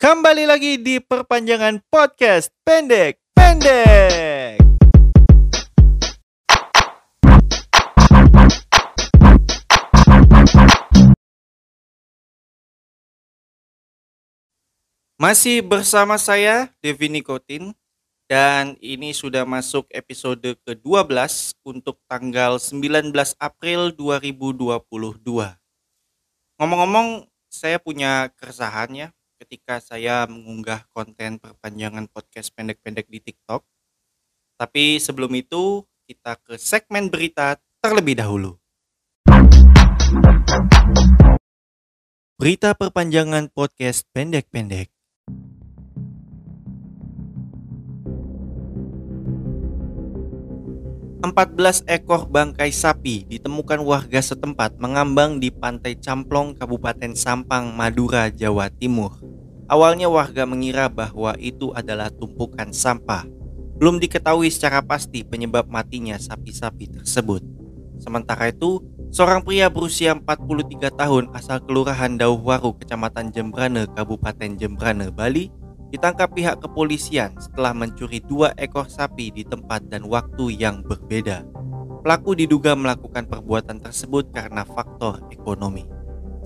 Kembali lagi di perpanjangan podcast pendek pendek. Masih bersama saya Devi Nikotin dan ini sudah masuk episode ke-12 untuk tanggal 19 April 2022. Ngomong-ngomong, saya punya keresahan ya ketika saya mengunggah konten perpanjangan podcast pendek-pendek di TikTok. Tapi sebelum itu, kita ke segmen berita terlebih dahulu. Berita perpanjangan podcast pendek-pendek. 14 ekor bangkai sapi ditemukan warga setempat mengambang di Pantai Camplong, Kabupaten Sampang, Madura, Jawa Timur. Awalnya warga mengira bahwa itu adalah tumpukan sampah. Belum diketahui secara pasti penyebab matinya sapi-sapi tersebut. Sementara itu, seorang pria berusia 43 tahun asal Kelurahan Dauhwaru, Kecamatan Jembrane, Kabupaten Jembrane, Bali, ditangkap pihak kepolisian setelah mencuri dua ekor sapi di tempat dan waktu yang berbeda. Pelaku diduga melakukan perbuatan tersebut karena faktor ekonomi.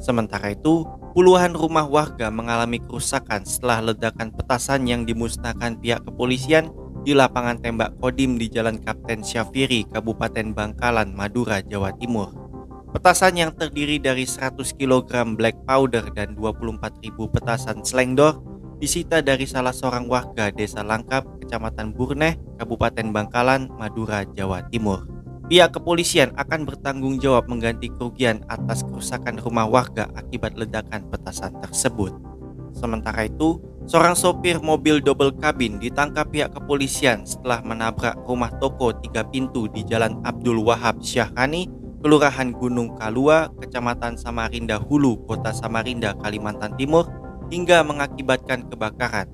Sementara itu, puluhan rumah warga mengalami kerusakan setelah ledakan petasan yang dimusnahkan pihak kepolisian di lapangan tembak Kodim di Jalan Kapten Syafiri, Kabupaten Bangkalan, Madura, Jawa Timur. Petasan yang terdiri dari 100 kg black powder dan 24.000 petasan slengdor disita dari salah seorang warga Desa Langkap, Kecamatan Burneh, Kabupaten Bangkalan, Madura, Jawa Timur. Pihak kepolisian akan bertanggung jawab mengganti kerugian atas kerusakan rumah warga akibat ledakan petasan tersebut. Sementara itu, seorang sopir mobil double kabin ditangkap pihak kepolisian setelah menabrak rumah toko tiga pintu di Jalan Abdul Wahab Syahrani, Kelurahan Gunung Kalua, Kecamatan Samarinda Hulu, Kota Samarinda, Kalimantan Timur hingga mengakibatkan kebakaran.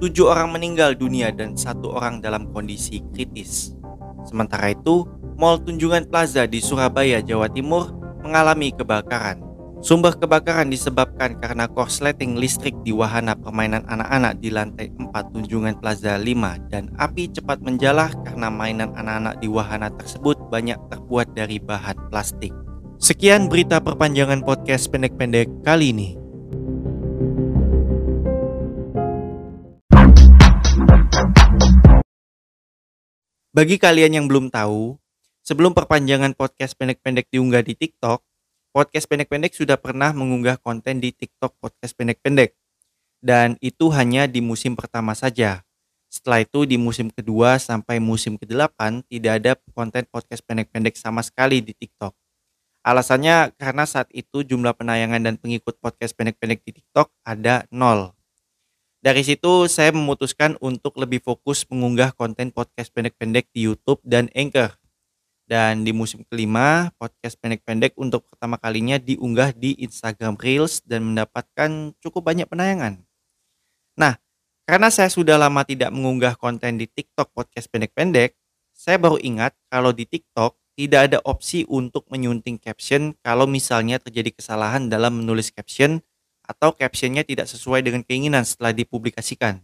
Tujuh orang meninggal dunia dan satu orang dalam kondisi kritis. Sementara itu, Mall Tunjungan Plaza di Surabaya, Jawa Timur mengalami kebakaran. Sumber kebakaran disebabkan karena korsleting listrik di wahana permainan anak-anak di lantai 4 Tunjungan Plaza 5 dan api cepat menjalar karena mainan anak-anak di wahana tersebut banyak terbuat dari bahan plastik. Sekian berita perpanjangan podcast pendek-pendek kali ini. Bagi kalian yang belum tahu, sebelum perpanjangan podcast pendek-pendek diunggah di TikTok, podcast pendek-pendek sudah pernah mengunggah konten di TikTok podcast pendek-pendek. Dan itu hanya di musim pertama saja. Setelah itu di musim kedua sampai musim ke-8 tidak ada konten podcast pendek-pendek sama sekali di TikTok. Alasannya karena saat itu jumlah penayangan dan pengikut podcast pendek-pendek di TikTok ada nol. Dari situ saya memutuskan untuk lebih fokus mengunggah konten podcast pendek-pendek di YouTube dan Anchor. Dan di musim kelima, podcast pendek-pendek untuk pertama kalinya diunggah di Instagram Reels dan mendapatkan cukup banyak penayangan. Nah, karena saya sudah lama tidak mengunggah konten di TikTok podcast pendek-pendek, saya baru ingat kalau di TikTok tidak ada opsi untuk menyunting caption kalau misalnya terjadi kesalahan dalam menulis caption atau captionnya tidak sesuai dengan keinginan setelah dipublikasikan.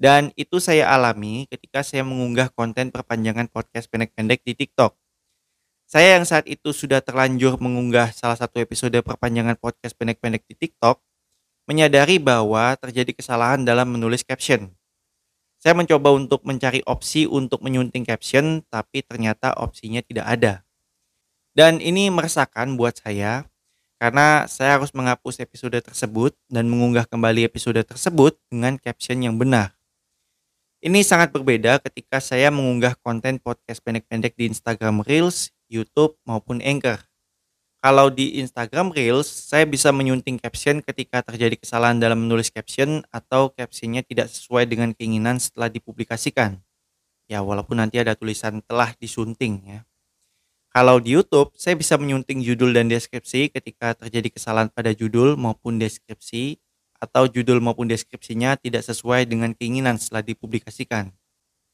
Dan itu saya alami ketika saya mengunggah konten perpanjangan podcast pendek-pendek di TikTok. Saya yang saat itu sudah terlanjur mengunggah salah satu episode perpanjangan podcast pendek-pendek di TikTok, menyadari bahwa terjadi kesalahan dalam menulis caption. Saya mencoba untuk mencari opsi untuk menyunting caption, tapi ternyata opsinya tidak ada. Dan ini meresahkan buat saya karena saya harus menghapus episode tersebut dan mengunggah kembali episode tersebut dengan caption yang benar. Ini sangat berbeda ketika saya mengunggah konten podcast pendek-pendek di Instagram Reels, YouTube, maupun Anchor. Kalau di Instagram Reels, saya bisa menyunting caption ketika terjadi kesalahan dalam menulis caption atau captionnya tidak sesuai dengan keinginan setelah dipublikasikan. Ya, walaupun nanti ada tulisan telah disunting ya. Kalau di YouTube, saya bisa menyunting judul dan deskripsi ketika terjadi kesalahan pada judul maupun deskripsi atau judul maupun deskripsinya tidak sesuai dengan keinginan setelah dipublikasikan.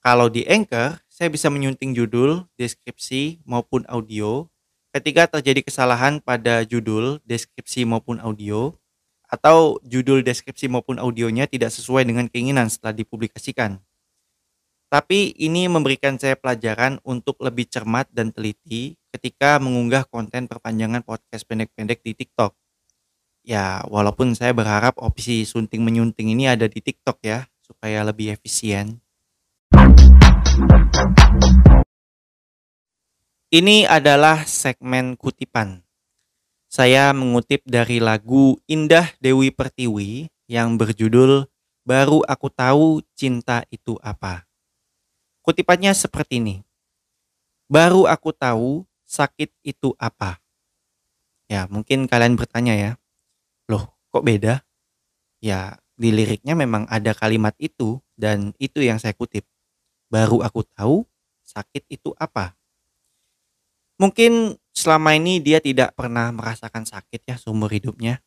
Kalau di Anchor, saya bisa menyunting judul, deskripsi maupun audio ketika terjadi kesalahan pada judul, deskripsi maupun audio atau judul deskripsi maupun audionya tidak sesuai dengan keinginan setelah dipublikasikan. Tapi ini memberikan saya pelajaran untuk lebih cermat dan teliti ketika mengunggah konten perpanjangan podcast pendek-pendek di TikTok. Ya, walaupun saya berharap opsi sunting menyunting ini ada di TikTok ya, supaya lebih efisien. Ini adalah segmen kutipan. Saya mengutip dari lagu Indah Dewi Pertiwi yang berjudul Baru Aku Tahu Cinta Itu Apa. Kutipannya seperti ini. Baru aku tahu sakit itu apa. Ya, mungkin kalian bertanya ya. Loh, kok beda? Ya, di liriknya memang ada kalimat itu dan itu yang saya kutip. Baru aku tahu sakit itu apa. Mungkin selama ini dia tidak pernah merasakan sakit ya seumur hidupnya.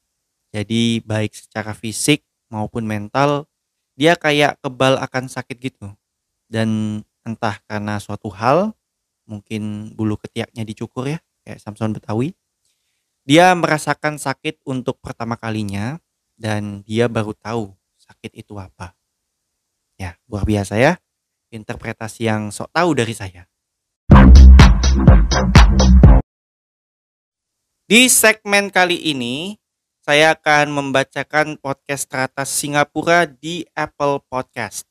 Jadi baik secara fisik maupun mental dia kayak kebal akan sakit gitu dan entah karena suatu hal mungkin bulu ketiaknya dicukur ya kayak Samson Betawi dia merasakan sakit untuk pertama kalinya dan dia baru tahu sakit itu apa. Ya luar biasa ya interpretasi yang sok tahu dari saya. Di segmen kali ini saya akan membacakan podcast teratas Singapura di Apple Podcast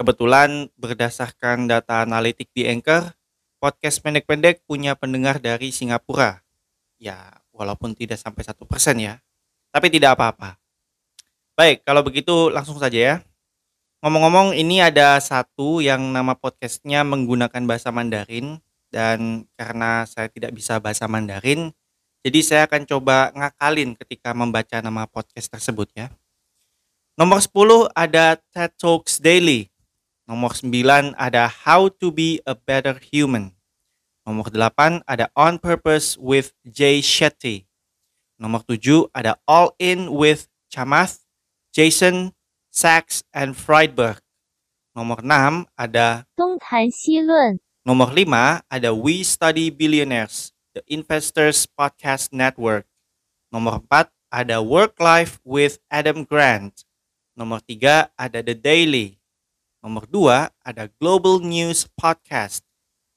Kebetulan berdasarkan data analitik di Anchor, podcast pendek-pendek punya pendengar dari Singapura. Ya, walaupun tidak sampai satu persen ya, tapi tidak apa-apa. Baik, kalau begitu langsung saja ya. Ngomong-ngomong, ini ada satu yang nama podcastnya menggunakan bahasa Mandarin dan karena saya tidak bisa bahasa Mandarin, jadi saya akan coba ngakalin ketika membaca nama podcast tersebut ya. Nomor 10 ada TED Talks Daily Nomor 9 ada How to be a Better Human. Nomor 8 ada On Purpose with Jay Shetty. Nomor 7 ada All In with Chamath, Jason, Sachs, and Friedberg. Nomor 6 ada Nomor 5 ada We Study Billionaires, The Investors Podcast Network. Nomor 4 ada Work Life with Adam Grant. Nomor 3 ada The Daily. Nomor dua ada Global News Podcast.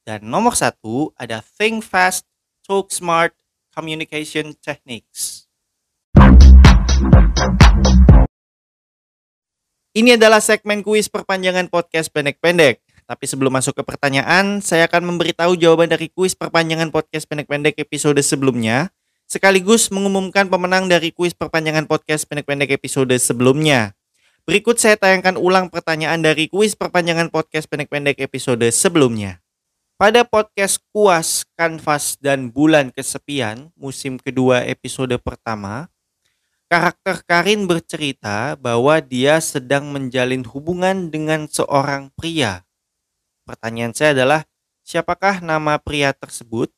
Dan nomor satu ada Think Fast, Talk Smart, Communication Techniques. Ini adalah segmen kuis perpanjangan podcast pendek-pendek. Tapi sebelum masuk ke pertanyaan, saya akan memberitahu jawaban dari kuis perpanjangan podcast pendek-pendek episode sebelumnya, sekaligus mengumumkan pemenang dari kuis perpanjangan podcast pendek-pendek episode sebelumnya. Berikut saya tayangkan ulang pertanyaan dari kuis perpanjangan podcast pendek-pendek episode sebelumnya. Pada podcast Kuas, Kanvas, dan Bulan Kesepian, musim kedua episode pertama, karakter Karin bercerita bahwa dia sedang menjalin hubungan dengan seorang pria. Pertanyaan saya adalah, siapakah nama pria tersebut?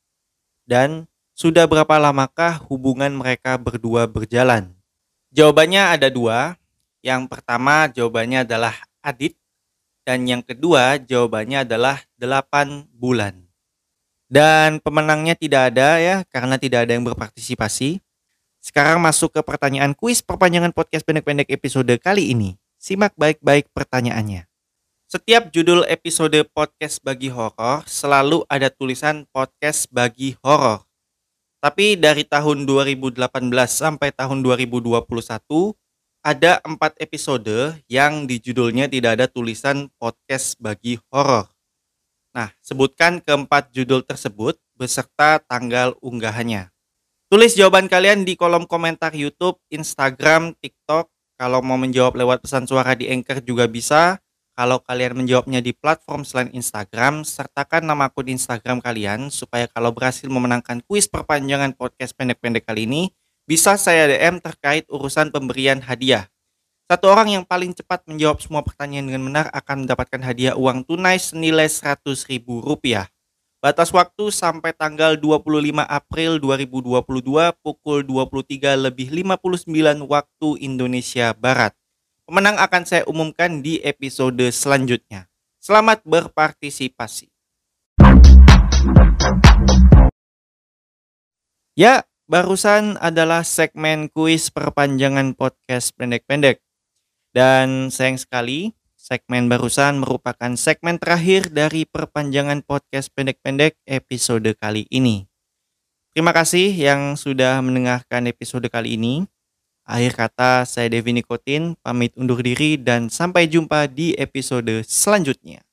Dan sudah berapa lamakah hubungan mereka berdua berjalan? Jawabannya ada dua, yang pertama jawabannya adalah Adit dan yang kedua jawabannya adalah 8 bulan. Dan pemenangnya tidak ada ya karena tidak ada yang berpartisipasi. Sekarang masuk ke pertanyaan kuis perpanjangan podcast pendek-pendek episode kali ini. Simak baik-baik pertanyaannya. Setiap judul episode podcast bagi horor selalu ada tulisan podcast bagi horor. Tapi dari tahun 2018 sampai tahun 2021 ada empat episode yang di judulnya tidak ada tulisan podcast bagi horor. Nah, sebutkan keempat judul tersebut beserta tanggal unggahannya. Tulis jawaban kalian di kolom komentar YouTube, Instagram, TikTok. Kalau mau menjawab lewat pesan suara di Anchor juga bisa. Kalau kalian menjawabnya di platform selain Instagram, sertakan nama akun Instagram kalian supaya kalau berhasil memenangkan kuis perpanjangan podcast pendek-pendek kali ini, bisa saya DM terkait urusan pemberian hadiah. Satu orang yang paling cepat menjawab semua pertanyaan dengan benar akan mendapatkan hadiah uang tunai senilai Rp100.000. Batas waktu sampai tanggal 25 April 2022 pukul 23 lebih 59 waktu Indonesia Barat. Pemenang akan saya umumkan di episode selanjutnya. Selamat berpartisipasi. Ya, barusan adalah segmen kuis perpanjangan podcast pendek-pendek. Dan sayang sekali, segmen barusan merupakan segmen terakhir dari perpanjangan podcast pendek-pendek episode kali ini. Terima kasih yang sudah mendengarkan episode kali ini. Akhir kata, saya Devi Nikotin, pamit undur diri dan sampai jumpa di episode selanjutnya.